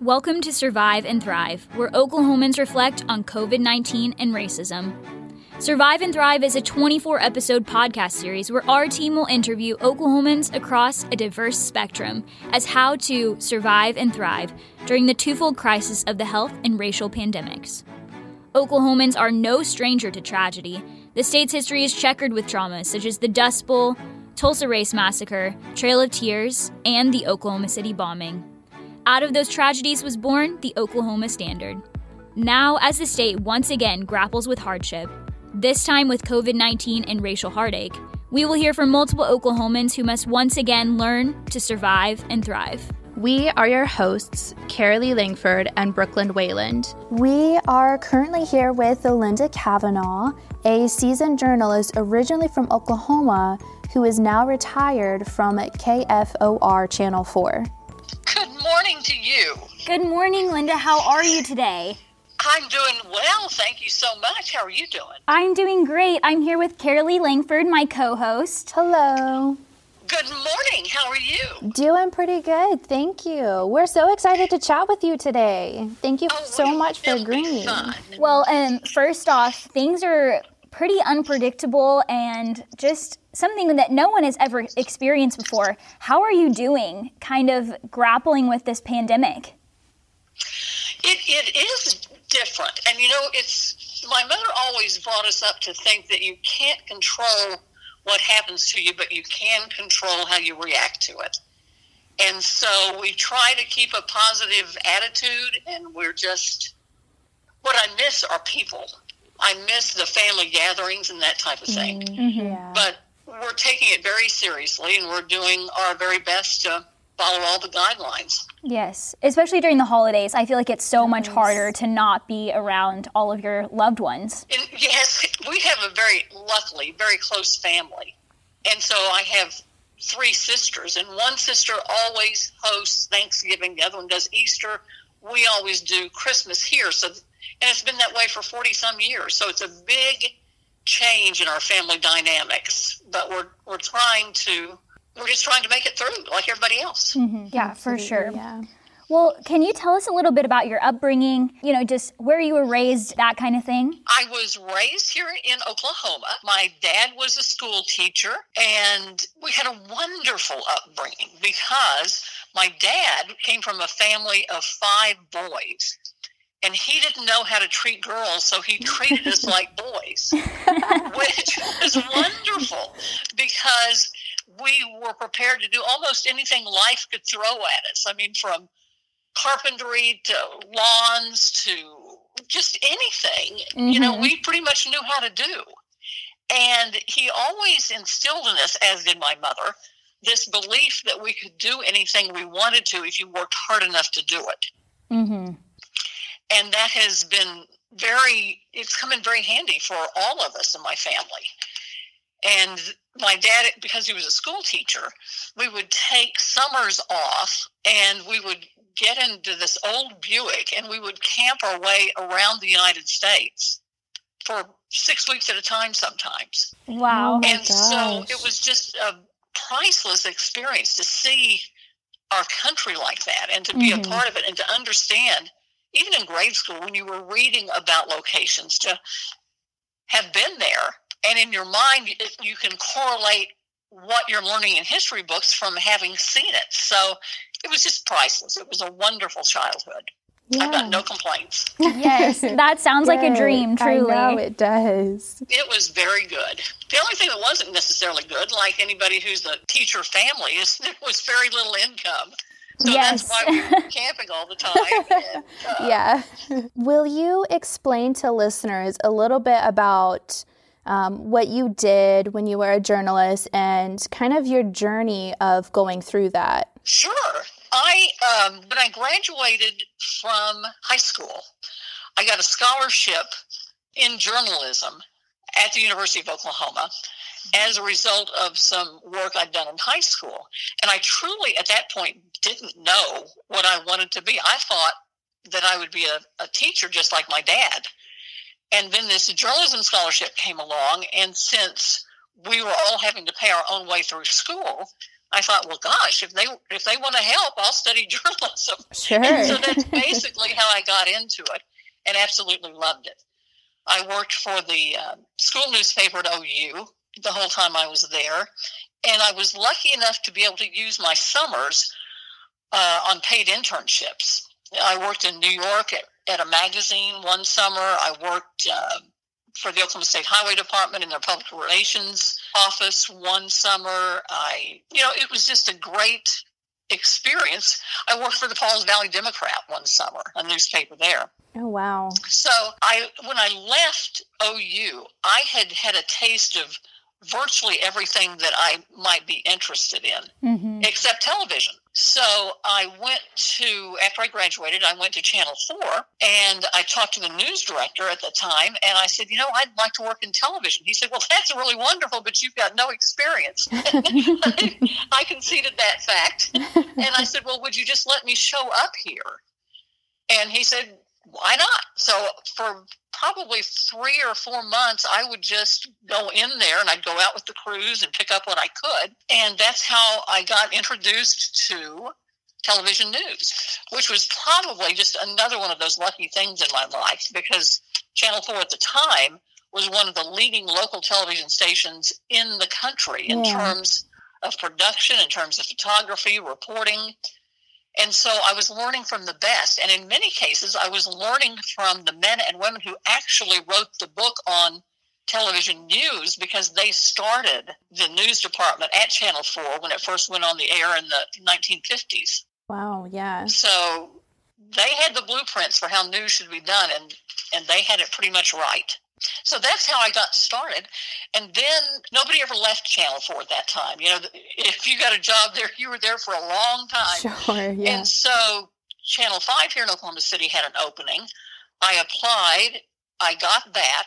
Welcome to Survive and Thrive, where Oklahomans reflect on COVID 19 and racism. Survive and Thrive is a 24 episode podcast series where our team will interview Oklahomans across a diverse spectrum as how to survive and thrive during the twofold crisis of the health and racial pandemics. Oklahomans are no stranger to tragedy. The state's history is checkered with traumas such as the Dust Bowl, Tulsa Race Massacre, Trail of Tears, and the Oklahoma City bombing. Out of those tragedies was born the Oklahoma Standard. Now, as the state once again grapples with hardship, this time with COVID 19 and racial heartache, we will hear from multiple Oklahomans who must once again learn to survive and thrive. We are your hosts, Carolee Langford and Brooklyn Wayland. We are currently here with Linda Cavanaugh, a seasoned journalist originally from Oklahoma who is now retired from KFOR Channel 4 morning to you. Good morning, Linda. How are you today? I'm doing well. Thank you so much. How are you doing? I'm doing great. I'm here with Carolee Langford, my co host. Hello. Good morning. How are you? Doing pretty good. Thank you. We're so excited to chat with you today. Thank you oh, so much for agreeing. Well, um, first off, things are pretty unpredictable and just something that no one has ever experienced before. How are you doing, kind of grappling with this pandemic? It, it is different. And you know, it's my mother always brought us up to think that you can't control what happens to you, but you can control how you react to it. And so we try to keep a positive attitude, and we're just what I miss are people. I miss the family gatherings and that type of thing. Mm-hmm. Yeah. But we're taking it very seriously and we're doing our very best to follow all the guidelines. Yes, especially during the holidays. I feel like it's so much harder to not be around all of your loved ones. And yes, we have a very, luckily, very close family. And so I have three sisters, and one sister always hosts Thanksgiving, the other one does Easter. We always do Christmas here. So, and it's been that way for 40 some years. So it's a big change in our family dynamics, but we're we're trying to we're just trying to make it through like everybody else. Mm-hmm. Yeah, Absolutely, for sure. Yeah. Well, can you tell us a little bit about your upbringing? You know, just where you were raised, that kind of thing? I was raised here in Oklahoma. My dad was a school teacher, and we had a wonderful upbringing because my dad came from a family of five boys and he didn't know how to treat girls, so he treated us like boys, which was wonderful because we were prepared to do almost anything life could throw at us. I mean, from carpentry to lawns to just anything, mm-hmm. you know, mm-hmm. we pretty much knew how to do. And he always instilled in us, as did my mother, this belief that we could do anything we wanted to if you worked hard enough to do it. Mm-hmm and that has been very it's come in very handy for all of us in my family. And my dad because he was a school teacher we would take summers off and we would get into this old buick and we would camp our way around the united states for six weeks at a time sometimes. Wow. And so it was just a priceless experience to see our country like that and to be mm-hmm. a part of it and to understand even in grade school when you were reading about locations to have been there and in your mind you can correlate what you're learning in history books from having seen it so it was just priceless it was a wonderful childhood yeah. I've got no complaints. Yes, that sounds like a dream, truly. I know it does. It was very good. The only thing that wasn't necessarily good, like anybody who's a teacher family, is there was very little income. So yes. that's why we are camping all the time. And, uh, yeah. Will you explain to listeners a little bit about um, what you did when you were a journalist and kind of your journey of going through that? Sure. I um, when I graduated from high school, I got a scholarship in journalism at the University of Oklahoma mm-hmm. as a result of some work I'd done in high school. And I truly, at that point, didn't know what I wanted to be. I thought that I would be a, a teacher just like my dad. And then this journalism scholarship came along. And since we were all having to pay our own way through school, I thought, well, gosh, if they if they want to help, I'll study journalism. Sure. And so that's basically how I got into it, and absolutely loved it. I worked for the uh, school newspaper at OU the whole time I was there, and I was lucky enough to be able to use my summers uh, on paid internships. I worked in New York at, at a magazine one summer. I worked uh, for the Oklahoma State Highway Department in their public relations office one summer. I, you know, it was just a great experience. I worked for the Pauls Valley Democrat one summer, a newspaper there. Oh wow. So I when I left OU, I had had a taste of virtually everything that I might be interested in, Mm-hmm. except television. So I went to, after I graduated, I went to Channel 4 and I talked to the news director at the time and I said, you know, I'd like to work in television. He said, well, that's really wonderful, but you've got no experience. I conceded that fact. And I said, well, would you just let me show up here? And he said, why not? So for probably three or four months, I would just go in there and I'd go out with the crews and pick up what I could. And that's how I got introduced to television news, which was probably just another one of those lucky things in my life because Channel 4 at the time was one of the leading local television stations in the country in Yeah. terms of production, in terms of photography, reporting. And so I was learning from the best. And in many cases, I was learning from the men and women who actually wrote the book on television news because they started the news department at Channel 4 when it first went on the air in the 1950s. Wow, yeah. So they had the blueprints for how news should be done, and, and they had it pretty much right. So that's how I got started. And then nobody ever left Channel 4 at that time. You know, if you got a job there, you were there for a long time. Sure, yeah. And so Channel 5 here in Oklahoma City had an opening. I applied, I got that,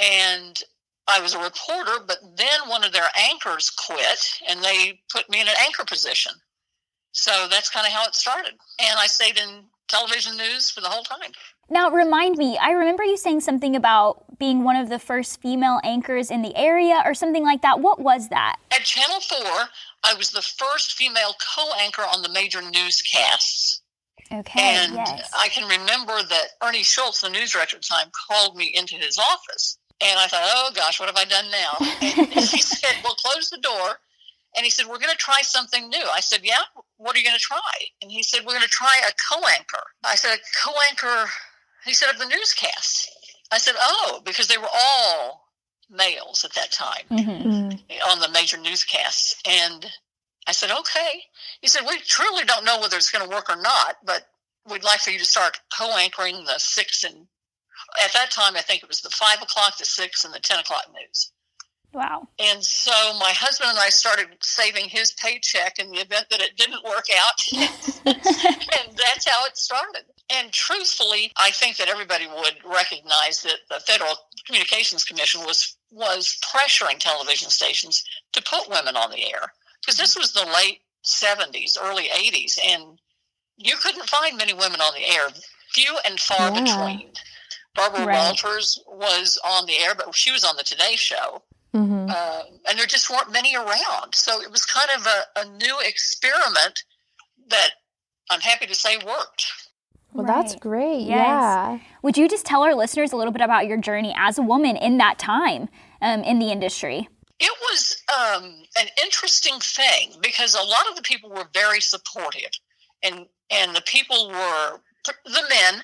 and I was a reporter, but then one of their anchors quit and they put me in an anchor position. So that's kind of how it started. And I stayed in television news for the whole time. Now, remind me, I remember you saying something about being one of the first female anchors in the area or something like that. What was that? At Channel 4, I was the first female co anchor on the major newscasts. Okay, And yes. I can remember that Ernie Schultz, the news director at the time, called me into his office. And I thought, oh gosh, what have I done now? And he said, well, close the door. And he said, we're going to try something new. I said, yeah, what are you going to try? And he said, we're going to try a co anchor. I said, a co anchor, he said, of the newscast. I said, oh, because they were all males at that time Mm-hmm. Mm, on the major newscasts. And I said, okay. He said, we truly don't know whether it's going to work or not, but we'd like for you to start co anchoring the six and at that time, I think it was the five o'clock, the six, and the 10 o'clock news. Wow. And so my husband and I started saving his paycheck in the event that it didn't work out. and that's how it started. And truthfully, I think that everybody would recognize that the Federal Communications Commission was was pressuring television stations to put women on the air because this was the late 70s, early 80s, and you couldn't find many women on the air, few and far Yeah. between. Barbara Right. Walters was on the air, but she was on the Today Show mhm. uh, and there just weren't many around. So it was kind of a, a new experiment that I'm happy to say worked. Well, that's great. Yes. Yeah. Would you just tell our listeners a little bit about your journey as a woman in that time um, in the industry? It was um, an interesting thing because a lot of the people were very supportive, and and the people were the men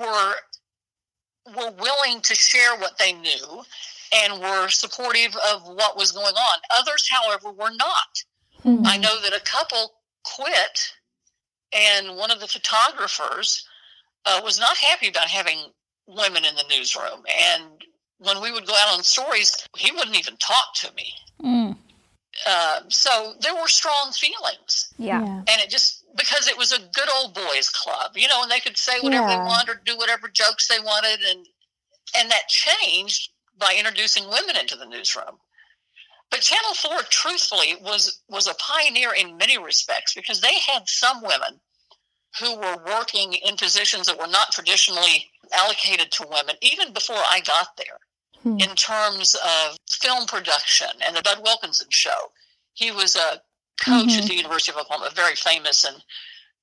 were were willing to share what they knew and were supportive of what was going on. Others, however, were not. Mhm. I know that a couple quit, and one of the photographers uh, was not happy about having women in the newsroom. And when we would go out on stories, he wouldn't even talk to me. Mm, Uh, so there were strong feelings, yeah. and it just because it was a good old boys club, you know, and they could say whatever they wanted or do whatever jokes they wanted, and and that changed by introducing women into the newsroom. But Channel Four, truthfully, was was a pioneer in many respects because they had some women who were working in positions that were not traditionally allocated to women, even before I got there Hmm. in terms of film production and the Bud Wilkinson show. He was a coach mm-hmm. at the University of Oklahoma, a very famous and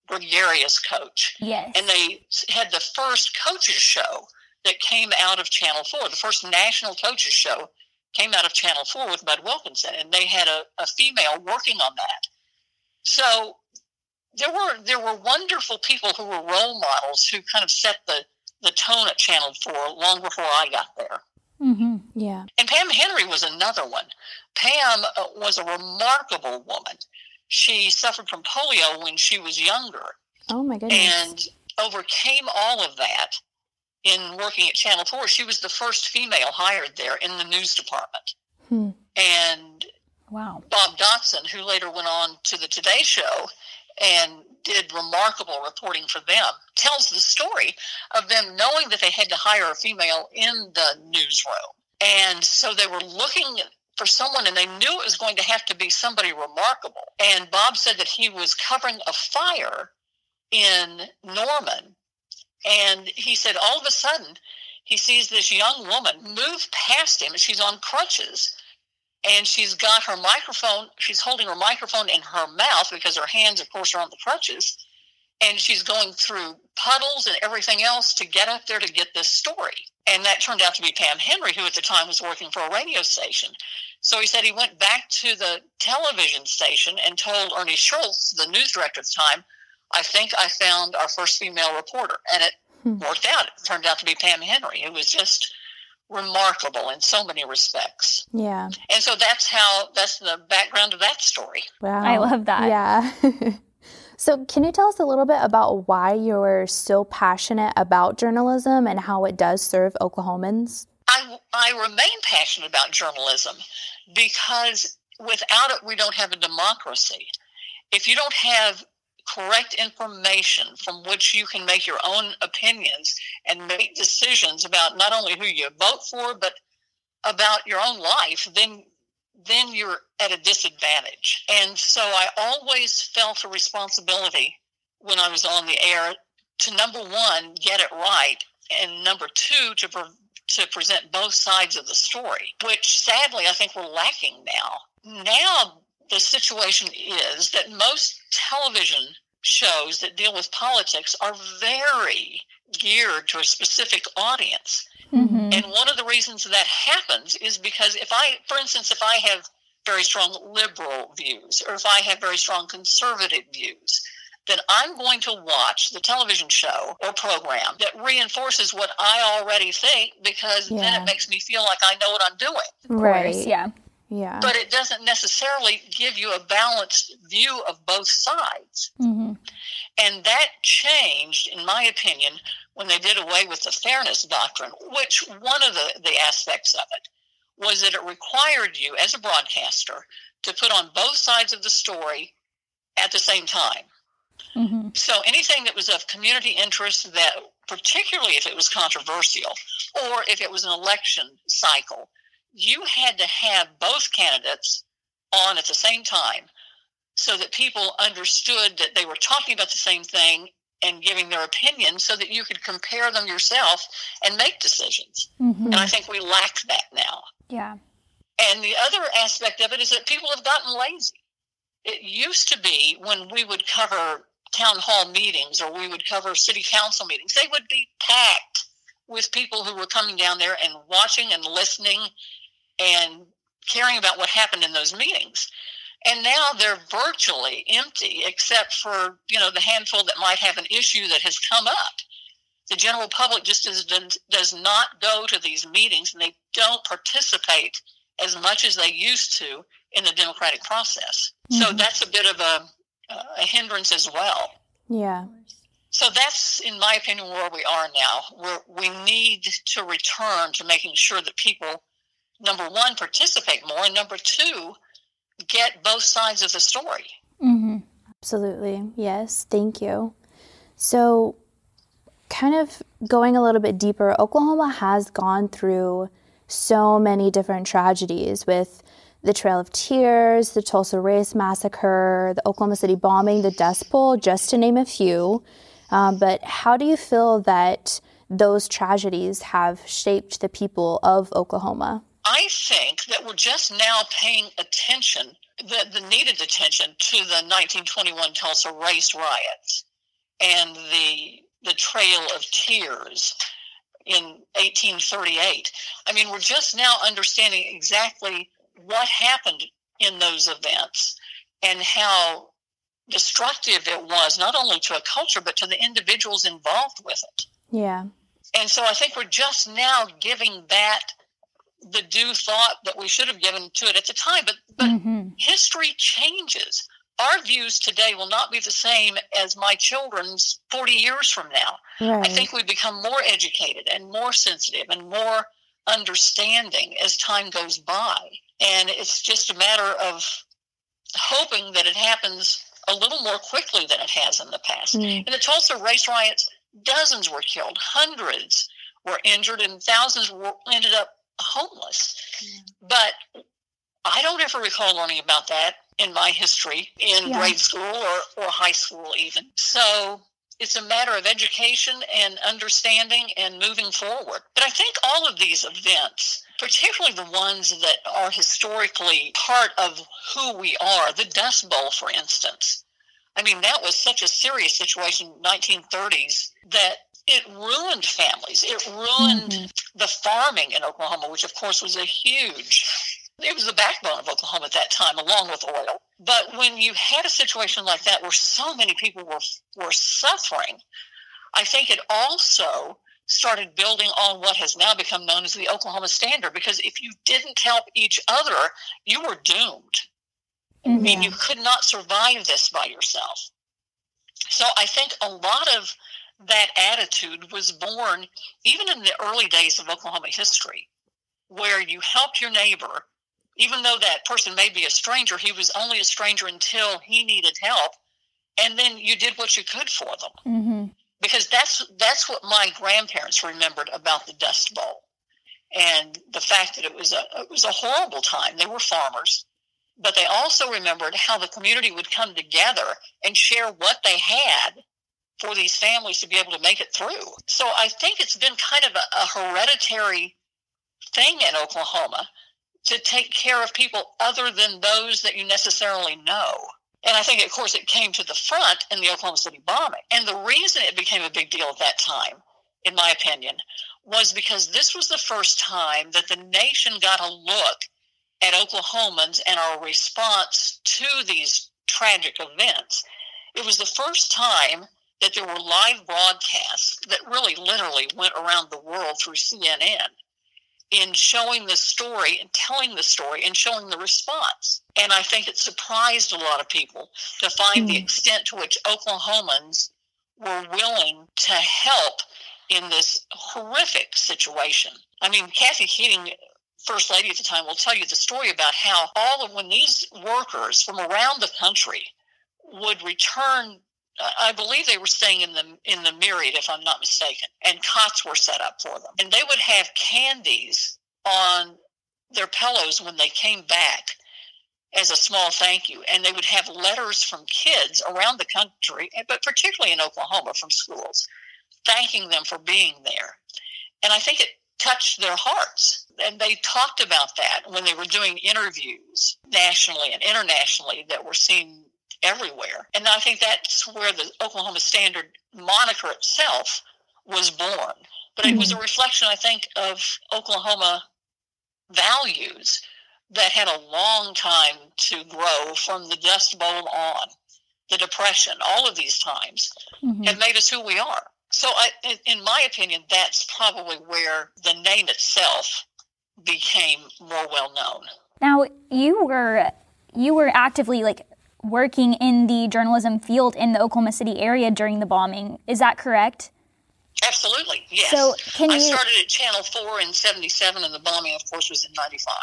gregarious coach. Yes. And they had the first coaches show that came out of Channel 4. The first national coaches show came out of Channel 4 with Bud Wilkinson, and they had a, a female working on that. So there were there were wonderful people who were role models who kind of set the, the tone at Channel 4 long before I got there. Mm-hmm. Yeah. And Pam Henry was another one. Pam uh, was a remarkable woman. She suffered from polio when she was younger. Oh, my goodness. And overcame all of that in working at Channel 4. She was the first female hired there in the news department. Hmm. And wow. Bob Dotson, who later went on to the Today Show and did remarkable reporting for them, tells the story of them knowing that they had to hire a female in the newsroom. And so they were looking for someone and they knew it was going to have to be somebody remarkable. And Bob said that he was covering a fire in Norman and he said, all of a sudden, he sees this young woman move past him. She's on crutches and she's got her microphone. She's holding her microphone in her mouth because her hands, of course, are on the crutches. And she's going through puddles and everything else to get up there to get this story. And that turned out to be Pam Henry, who at the time was working for a radio station. So he said he went back to the television station and told Ernie Schultz, the news director at the time, I think I found our first female reporter, and it hmm. worked out. It turned out to be Pam Henry. who was just remarkable in so many respects. Yeah. And so that's how that's the background of that story. Wow. I love that. Yeah. so, can you tell us a little bit about why you're so passionate about journalism and how it does serve Oklahomans? I, I remain passionate about journalism because without it, we don't have a democracy. If you don't have correct information from which you can make your own opinions and make decisions about not only who you vote for but about your own life then then you're at a disadvantage. And so i always felt a responsibility when i was on the air to number one get it right and number two to pre- to present both sides of the story which sadly i think we're lacking now. Now the situation is that most television shows that deal with politics are very geared to a specific audience. Mm-hmm. And one of the reasons that happens is because if I, for instance, if I have very strong liberal views or if I have very strong conservative views, then I'm going to watch the television show or program that reinforces what I already think because yeah. then it makes me feel like I know what I'm doing. Right. Yeah. Yeah. But it doesn't necessarily give you a balanced view of both sides. Mm-hmm. And that changed, in my opinion, when they did away with the fairness doctrine, which one of the, the aspects of it was that it required you as a broadcaster to put on both sides of the story at the same time. Mm-hmm. So anything that was of community interest that particularly if it was controversial or if it was an election cycle you had to have both candidates on at the same time so that people understood that they were talking about the same thing and giving their opinion so that you could compare them yourself and make decisions. Mm-hmm. And I think we lack that now. Yeah. And the other aspect of it is that people have gotten lazy. It used to be when we would cover town hall meetings or we would cover city council meetings, they would be packed with people who were coming down there and watching and listening and caring about what happened in those meetings. And now they're virtually empty, except for you know the handful that might have an issue that has come up. The general public just does, does not go to these meetings, and they don't participate as much as they used to in the democratic process. Mm-hmm. So that's a bit of a, a hindrance as well. Yeah. So that's, in my opinion, where we are now. Where we need to return to making sure that people number one, participate more, and number two, get both sides of the story. Mm-hmm. Absolutely. Yes. Thank you. So, kind of going a little bit deeper, Oklahoma has gone through so many different tragedies with the Trail of Tears, the Tulsa Race Massacre, the Oklahoma City bombing, the Dust Bowl, just to name a few. Um, but how do you feel that those tragedies have shaped the people of Oklahoma? I think that we're just now paying attention the, the needed attention to the 1921 Tulsa race riots and the the Trail of Tears in 1838. I mean, we're just now understanding exactly what happened in those events and how destructive it was, not only to a culture, but to the individuals involved with it. Yeah. And so I think we're just now giving that the due thought that we should have given to it at the time. But, but mm-hmm. history changes. Our views today will not be the same as my children's 40 years from now. Right. I think we become more educated and more sensitive and more understanding as time goes by. And it's just a matter of hoping that it happens a little more quickly than it has in the past. Mm. In the Tulsa race riots, dozens were killed, hundreds were injured, and thousands were, ended up homeless. Mm. But I don't ever recall learning about that in my history in yeah. grade school or, or high school, even. So it's a matter of education and understanding and moving forward. But I think all of these events, particularly the ones that are historically part of who we are, the Dust Bowl, for instance. I mean, that was such a serious situation in the 1930s that it ruined families. It ruined mm-hmm. the farming in Oklahoma, which of course was a huge it was the backbone of Oklahoma at that time, along with oil. But when you had a situation like that where so many people were were suffering, I think it also started building on what has now become known as the Oklahoma Standard. Because if you didn't help each other, you were doomed. Mm-hmm. I mean, you could not survive this by yourself. So I think a lot of that attitude was born even in the early days of Oklahoma history, where you helped your neighbor even though that person may be a stranger, he was only a stranger until he needed help, and then you did what you could for them. Mm-hmm. Because that's that's what my grandparents remembered about the Dust Bowl, and the fact that it was a it was a horrible time. They were farmers, but they also remembered how the community would come together and share what they had for these families to be able to make it through. So I think it's been kind of a, a hereditary thing in Oklahoma to take care of people other than those that you necessarily know. And I think, of course, it came to the front in the Oklahoma City bombing. And the reason it became a big deal at that time, in my opinion, was because this was the first time that the nation got a look at Oklahomans and our response to these tragic events. It was the first time that there were live broadcasts that really literally went around the world through CNN in showing the story and telling the story and showing the response. And I think it surprised a lot of people to find mm. the hmm. extent to which Oklahomans were willing to help in this horrific situation. I mean, Kathy Keating, First Lady at the time, will tell you the story about how all of when these workers from around the country would return I believe they were staying in the in the Myriad, if I'm not mistaken, and cots were set up for them. And they would have candies on their pillows when they came back as a small thank you. And they would have letters from kids around the country, but particularly in Oklahoma from schools, thanking them for being there. And I think it touched their hearts. And they talked about that when they were doing interviews nationally and internationally that were seen everywhere. And I think that's where the Oklahoma Standard moniker itself was born. But it was a mm-hmm. reflection, I think, of Oklahoma values that had a long time to grow from the Dust Bowl on. The Depression, all of these times mm-hmm. have made us who we are. So, I, in my opinion, that's probably where the name itself became more well known. Now, you were you were actively like working in the journalism field in the Oklahoma City area during the bombing. Is that correct? Absolutely, yes. So can you... I started at Channel 4 in 77, and the bombing, of course, was in 95.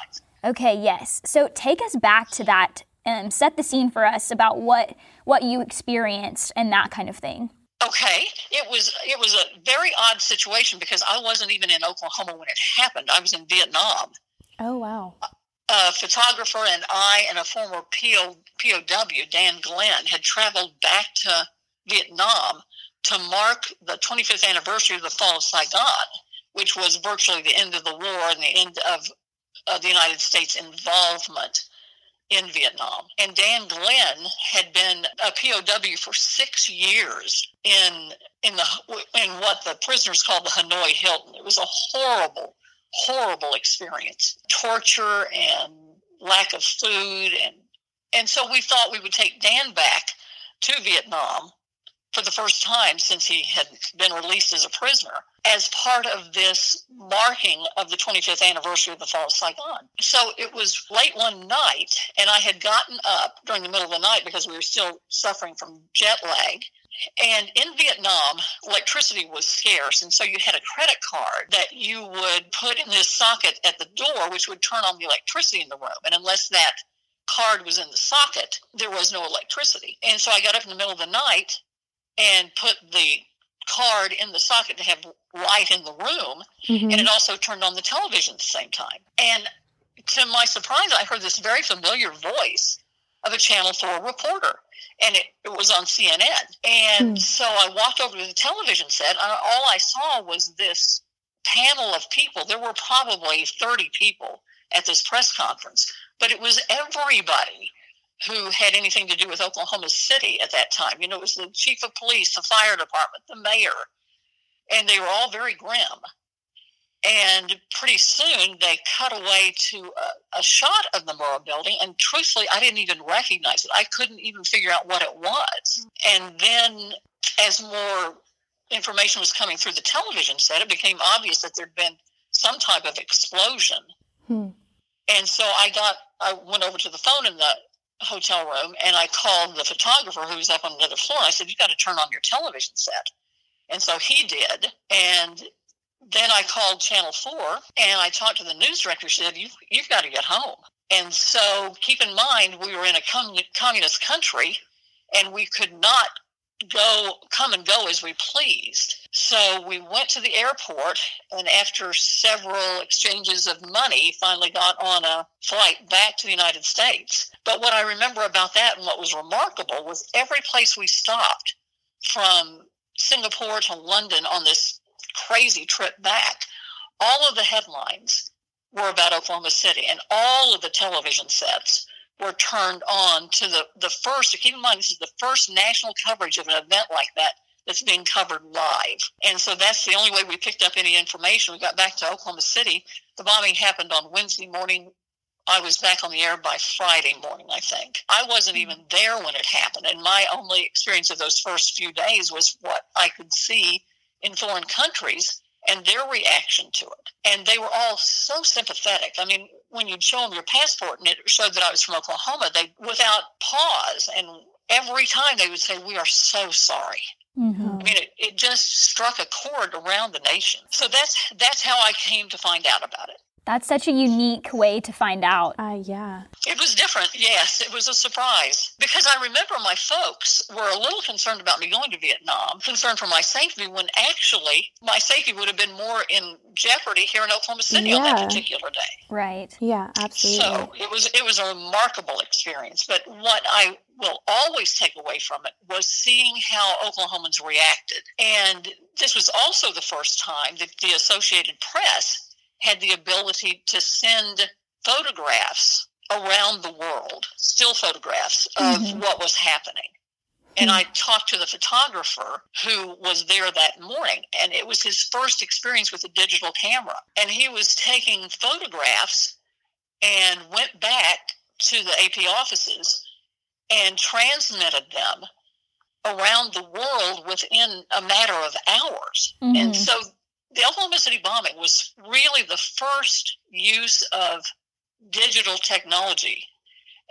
Okay, yes. So take us back to that and um, set the scene for us about what what you experienced and that kind of thing. Okay, it was it was a very odd situation because I wasn't even in Oklahoma when it happened. I was in Vietnam. Oh wow! A photographer and I and a former PO, POW, Dan Glenn, had traveled back to Vietnam to mark the 25th anniversary of the fall of Saigon, which was virtually the end of the war and the end of, of the United States involvement in Vietnam. And Dan Glenn had been a POW for six years in in the in what the prisoners called the Hanoi Hilton. It was a horrible, horrible experience, torture and lack of food, and and so we thought we would take Dan back to Vietnam for the first time since he had been released as a prisoner as part of this marking of the 25th anniversary of the fall of Saigon. So it was late one night, and I had gotten up during the middle of the night because we were still suffering from jet lag. And in Vietnam, electricity was scarce, and so you had a credit card that you would put in this socket at the door, which would turn on the electricity in the room. And unless that card was in the socket, there was no electricity. And so I got up in the middle of the night and put the card in the socket to have light in the room, mm-hmm. and it also turned on the television at the same time. And to my surprise, I heard this very familiar voice of a Channel 4 reporter, and it, it was on CNN. And mm. so I walked over to the television set, and all I saw was this panel of people. There were probably 30 people at this press conference, but it was everybody who had anything to do with Oklahoma City at that time. You know, it was the chief of police, the fire department, the mayor, and they were all very grim. And pretty soon they cut away to a, a, shot of the Murrah building. And truthfully, I didn't even recognize it. I couldn't even figure out what it was. And then as more information was coming through the television set, it became obvious that there'd been some type of explosion. Hmm. And so I got, I went over to the phone in the hotel room and I called the photographer who was up on the other floor. I said, You got to turn on your television set. And so he did. And then I called Channel 4 and I talked to the news director. Said, you, You've got to get home. And so keep in mind, we were in a communist country and we could not go come and go as we pleased. So we went to the airport and after several exchanges of money finally got on a flight back to the United States. But what I remember about that and what was remarkable was every place we stopped from Singapore to London on this crazy trip back, all of the headlines were about Oklahoma City and all of the television sets were turned on to the, the first, keep in mind, this is the first national coverage of an event like that that's being covered live. And so that's the only way we picked up any information. We got back to Oklahoma City. The bombing happened on Wednesday morning. I was back on the air by Friday morning, I think. I wasn't even there when it happened. And my only experience of those first few days was what I could see in foreign countries and their reaction to it. And they were all so sympathetic. I mean, when you'd show them your passport and it showed that I was from Oklahoma, they, without pause, and every time they would say, We are so sorry. Mm-hmm. I mean, it, it just struck a chord around the nation. So that's that's how I came to find out about it. That's such a unique way to find out. Uh, yeah. It was different. Yes, it was a surprise because I remember my folks were a little concerned about me going to Vietnam, concerned for my safety when actually my safety would have been more in jeopardy here in Oklahoma City yeah. on that particular day. Right. Yeah, absolutely. So it was it was a remarkable experience. But what I will always take away from it was seeing how Oklahomans reacted. And this was also the first time that the Associated Press had the ability to send photographs around the world, still photographs of mm-hmm. what was happening. And I talked to the photographer who was there that morning, and it was his first experience with a digital camera. And he was taking photographs and went back to the AP offices and transmitted them around the world within a matter of hours. Mm-hmm. And so the Oklahoma City bombing was really the first use of digital technology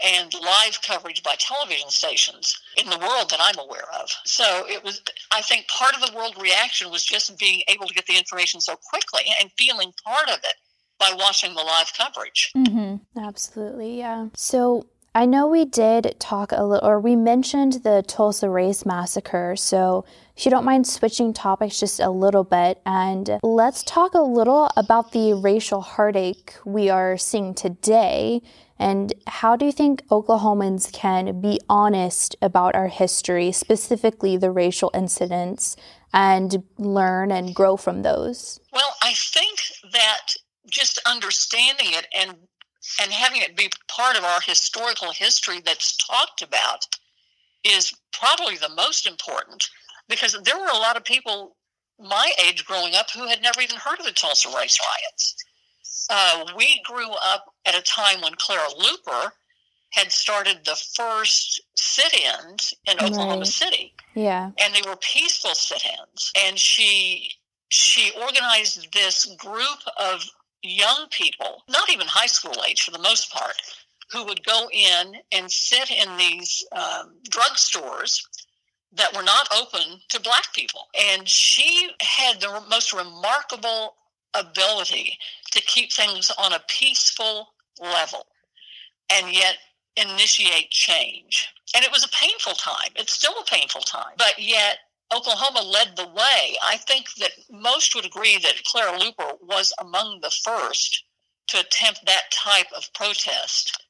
and live coverage by television stations in the world that I'm aware of. So it was, I think part of the world reaction was just being able to get the information so quickly and feeling part of it by watching the live coverage. Mm-hmm. Absolutely, yeah. So I know we did talk a little, or we mentioned the Tulsa Race Massacre. So if you don't mind switching topics just a little bit, and let's talk a little about the racial heartache we are seeing today. And how do you think Oklahomans can be honest about our history, specifically the racial incidents, and learn and grow from those? Well, I think that just understanding it and and having it be part of our historical history that's talked about is probably the most important because there were a lot of people my age growing up who had never even heard of the Tulsa race riots. Uh, we grew up at a time when Clara Luper had started the first sit-ins in Oklahoma City, Yeah. and they were peaceful sit-ins. And she she organized this group of young people, not even high school age for the most part, who would go in and sit in these um, drugstores that were not open to black people. And she had the most remarkable ability to keep things on a peaceful level and yet initiate change. And it was a painful time. It's still a painful time. But yet, Oklahoma led the way. I think that most would agree that Clara Luper was among the first to attempt that type of protest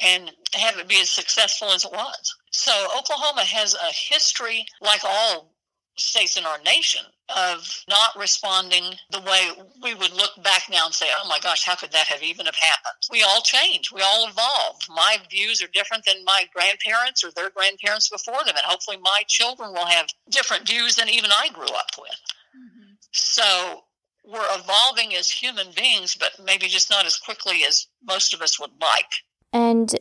and have it be as successful as it was. So Oklahoma has a history, like all states in our nation, of not responding the way we would look back now and say, oh my gosh, how could that have even have happened? We all change. We all evolve. My views are different than my grandparents or their grandparents before them. And hopefully my children will have different views than even I grew up with. Mm-hmm. So we're evolving as human beings, but maybe just not as quickly as most of us would like. And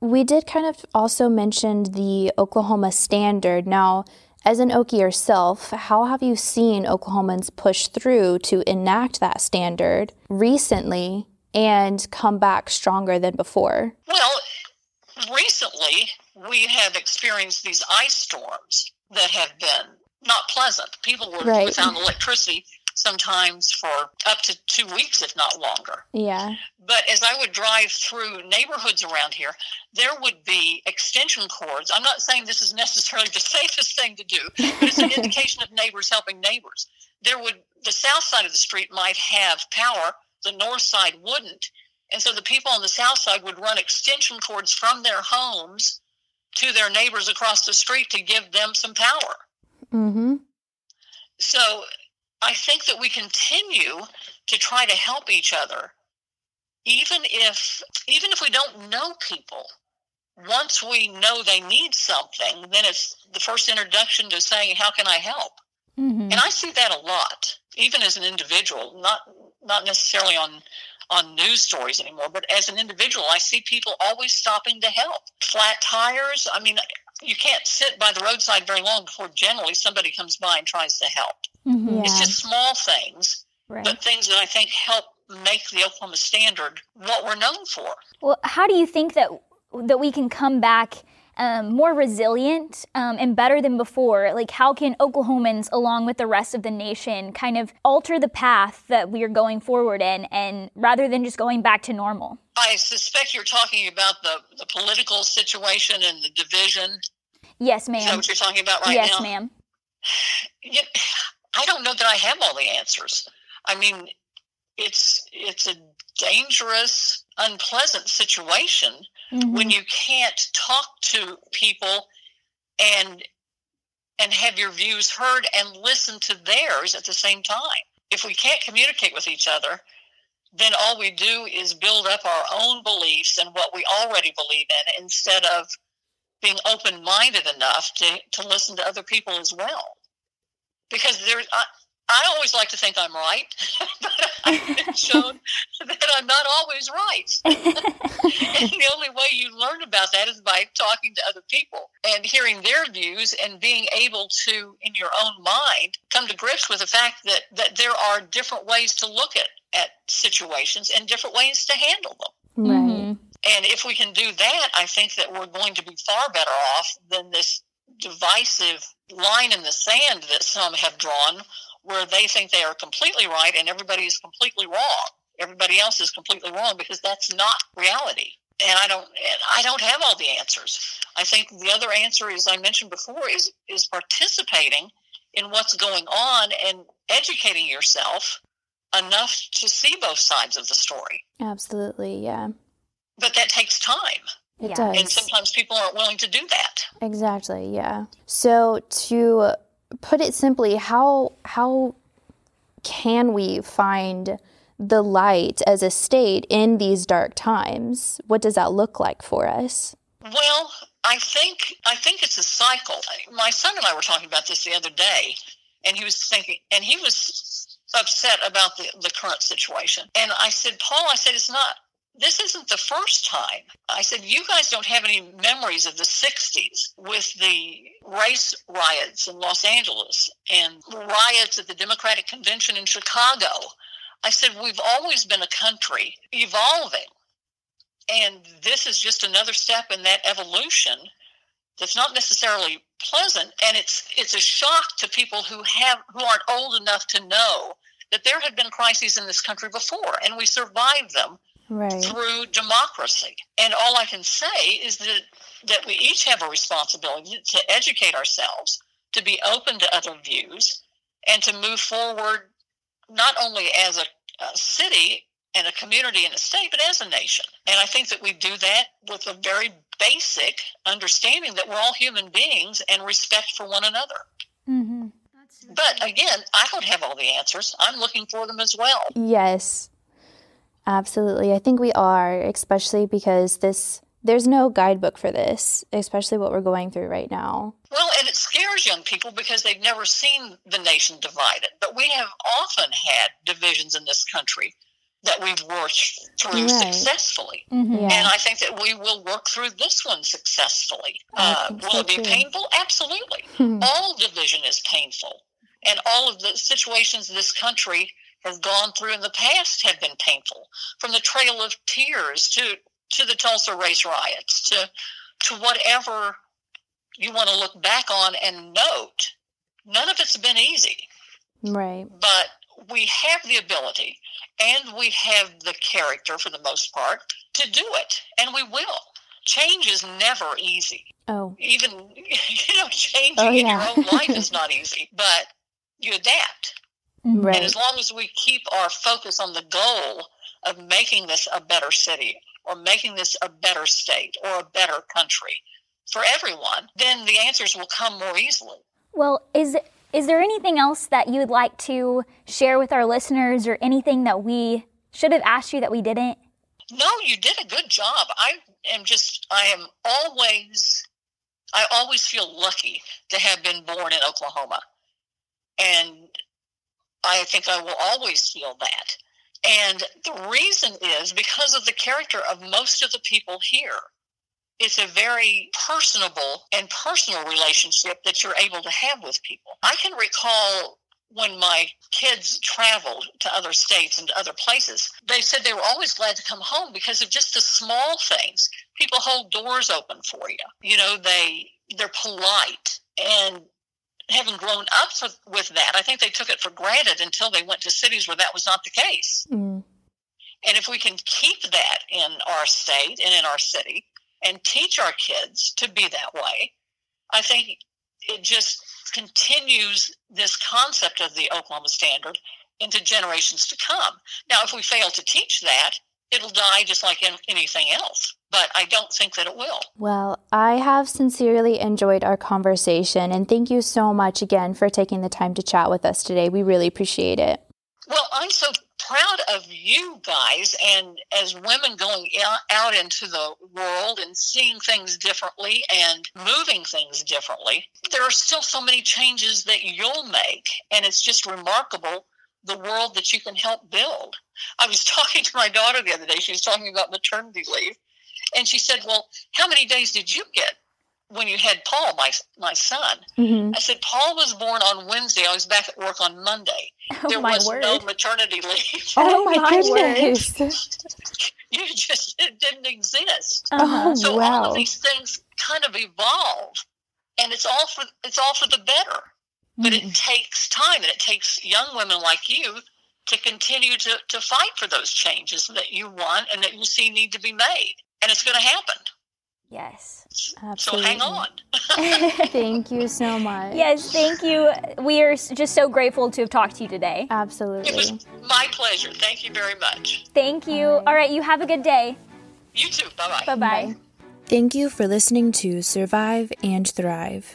we did kind of also mention the Oklahoma standard. Now, as an Okie yourself, how have you seen Oklahomans push through to enact that standard recently and come back stronger than before? Well, recently we have experienced these ice storms that have been not pleasant. People were Right. without electricity sometimes for up to two weeks, if not longer. Yeah. But as I would drive through neighborhoods around here, there would be extension cords. I'm not saying this is necessarily the safest thing to do, but it's an indication of neighbors helping neighbors. There would the south side of the street might have power, the north side wouldn't. And so the people on the south side would run extension cords from their homes to their neighbors across the street to give them some power. Mm-hmm. So I think that we continue to try to help each other, even if even if we don't know people. Once we know they need something, then it's the first introduction to saying, "How can I help?" Mm-hmm. And I see that a lot, even as an individual, not not necessarily on on news stories anymore, but as an individual, I see people always stopping to help. Flat tires. I mean, you can't sit by the roadside very long before generally somebody comes by and tries to help. Mm-hmm. Yeah. It's just small things, Right. but things that I think help make the Oklahoma Standard what we're known for. Well, how do you think that that we can come back um, more resilient um, and better than before? Like, how can Oklahomans, along with the rest of the nation, kind of alter the path that we are going forward in, and rather than just going back to normal? I suspect you're talking about the, the political situation and the division. Yes, Is that ma'am. what you're talking about right yes, now? Yes, ma'am. you, I don't know that I have all the answers. I mean, it's it's a dangerous, unpleasant situation Mhm. when you can't talk to people and and have your views heard and listen to theirs at the same time. If we can't communicate with each other, then all we do is build up our own beliefs and what we already believe in instead of being open minded enough to, to listen to other people as well. Because there, I, I always like to think I'm right, but I've been shown that I'm not always right. and the only way you learn about that is by talking to other people and hearing their views and being able to, in your own mind, come to grips with the fact that, that there are different ways to look at, at situations and different ways to handle them. Right. Mhm. And if we can do that, I think that we're going to be far better off than this divisive line in the sand that some have drawn, where they think they are completely right and everybody is completely wrong. Everybody else is completely wrong because that's not reality. And I don't, and I don't have all the answers. I think the other answer, as I mentioned before, is is participating in what's going on and educating yourself enough to see both sides of the story. Absolutely. Yeah. But that takes time. It Yeah. does. And sometimes people aren't willing to do that. Exactly, yeah. So to put it simply, how how can we find the light as a state in these dark times? What does that look like for us? Well, I think I think it's a cycle. My son and I were talking about this the other day, and he was thinking, and he was upset about the, the current situation. And I said, Paul, I said, it's not this isn't the first time. I said, You guys don't have any memories of the 60s with the race riots in Los Angeles and riots at the Democratic Convention in Chicago. I said, We've always been a country evolving. And this is just another step in that evolution that's not necessarily pleasant. And it's it's a shock to people who have who aren't old enough to know that there have been crises in this country before and we survived them right. through democracy. And all I can say is that that we each have a responsibility to educate ourselves, to be open to other views, and to move forward not only as a, a city and a community and a state, but as a nation. And I think that we do that with a very basic understanding that we're all human beings and respect for one another. Mm-hmm. But again, I don't have all the answers. I'm looking for them as well. Yes. Absolutely. I think we are, especially because this there's no guidebook for this, especially what we're going through right now. Well, and it scares young people because they've never seen the nation divided. But we have often had divisions in this country that we've worked through right. successfully. Mm-hmm. Yeah. And I think that we will work through this one successfully. Uh, will so it be too. painful? Absolutely. all division is painful. And all of the situations in this country has gone through in the past have been painful, from the Trail of Tears to to the Tulsa race riots to to whatever you want to look back on and note. None of it's been easy, right? But we have the ability and we have the character for the most part to do it, and we will. Change is never easy. Oh, even you know, changing oh, yeah. in your own life is not easy, but you adapt Right. And as long as we keep our focus on the goal of making this a better city or making this a better state or a better country for everyone, then the answers will come more easily. Well, is is there anything else that you would like to share with our listeners or anything that we should have asked you that we didn't? No, you did a good job. I am just I am always I always feel lucky to have been born in Oklahoma. And I think I will always feel that. And the reason is because of the character of most of the people here. It's a very personable and personal relationship that you're able to have with people. I can recall when my kids traveled to other states and other places, they said they were always glad to come home because of just the small things. People hold doors open for you. You know, they they're polite and having grown up with that, I think they took it for granted until they went to cities where that was not the case. Mm. And if we can keep that in our state and in our city and teach our kids to be that way, I think it just continues this concept of the Oklahoma standard into generations to come. Now, if we fail to teach that, it'll die just like anything else but I don't think that it will. Well, I have sincerely enjoyed our conversation, and thank you so much again for taking the time to chat with us today. We really appreciate it. Well, I'm so proud of you guys, and as women going out into the world and seeing things differently and moving things differently, there are still so many changes that you'll make, and it's just remarkable the world that you can help build. I was talking to my daughter the other day. She was talking about maternity leave. And she said, Well, how many days did you get when you had Paul, my my son? Mm-hmm. I said, Paul was born on Wednesday. I was back at work on Monday. Oh, there was word. no maternity leave. Oh, my, my goodness. you just it didn't exist. Uh-huh. So wow. all of these things kind of evolve. And it's all for it's all for the better. But mm-hmm. it takes time and it takes young women like you to continue to, to fight for those changes that you want and that you see need to be made and it's going to happen. Yes. Absolutely. So hang on. thank you so much. Yes, thank you. We are just so grateful to have talked to you today. Absolutely. It was my pleasure. Thank you very much. Thank you. All right, All right you have a good day. You too. Bye-bye. Bye-bye. Thank you for listening to Survive and Thrive.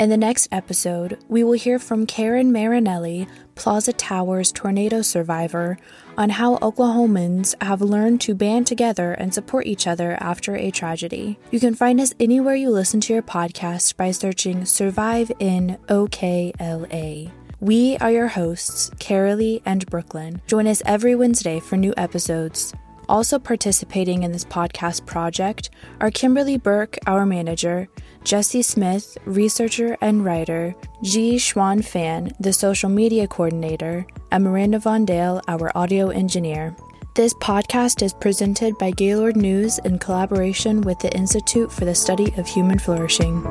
In the next episode, we will hear from Karen Marinelli, Plaza Towers tornado survivor, on how Oklahomans have learned to band together and support each other after a tragedy. You can find us anywhere you listen to your podcast by searching Survive in OKLA. We are your hosts, Carolee and Brooklyn. Join us every Wednesday for new episodes. Also participating in this podcast project are Kimberly Burke, our manager, Jesse Smith, researcher and writer, Ji Schwan Fan, the social media coordinator, and Miranda Von Dale, our audio engineer. This podcast is presented by Gaylord News in collaboration with the Institute for the Study of Human Flourishing.